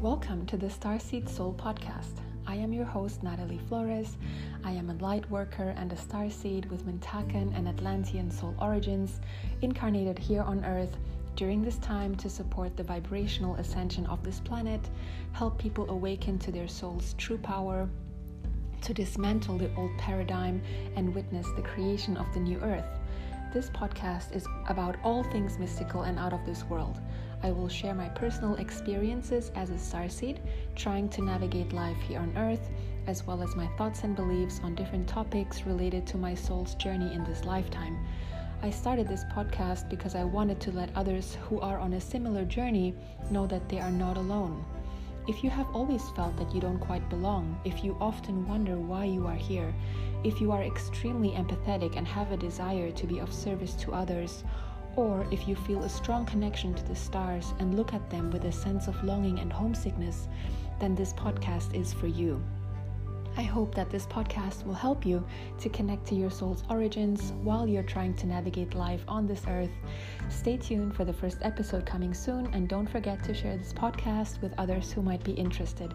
Welcome to the Starseed Soul podcast. I am your host, Natalie Flores. I am a light worker and a starseed with Mintakan and Atlantean soul origins, incarnated here on Earth during this time to support the vibrational ascension of this planet, help people awaken to their soul's true power, to dismantle the old paradigm, and witness the creation of the new Earth. This podcast is about all things mystical and out of this world. I will share my personal experiences as a starseed, trying to navigate life here on Earth, as well as my thoughts and beliefs on different topics related to my soul's journey in this lifetime. I started this podcast because I wanted to let others who are on a similar journey know that they are not alone. If you have always felt that you don't quite belong, if you often wonder why you are here, if you are extremely empathetic and have a desire to be of service to others, or if you feel a strong connection to the stars and look at them with a sense of longing and homesickness, then this podcast is for you. I hope that this podcast will help you to connect to your soul's origins while you're trying to navigate life on this earth. Stay tuned for the first episode coming soon, and don't forget to share this podcast with others who might be interested.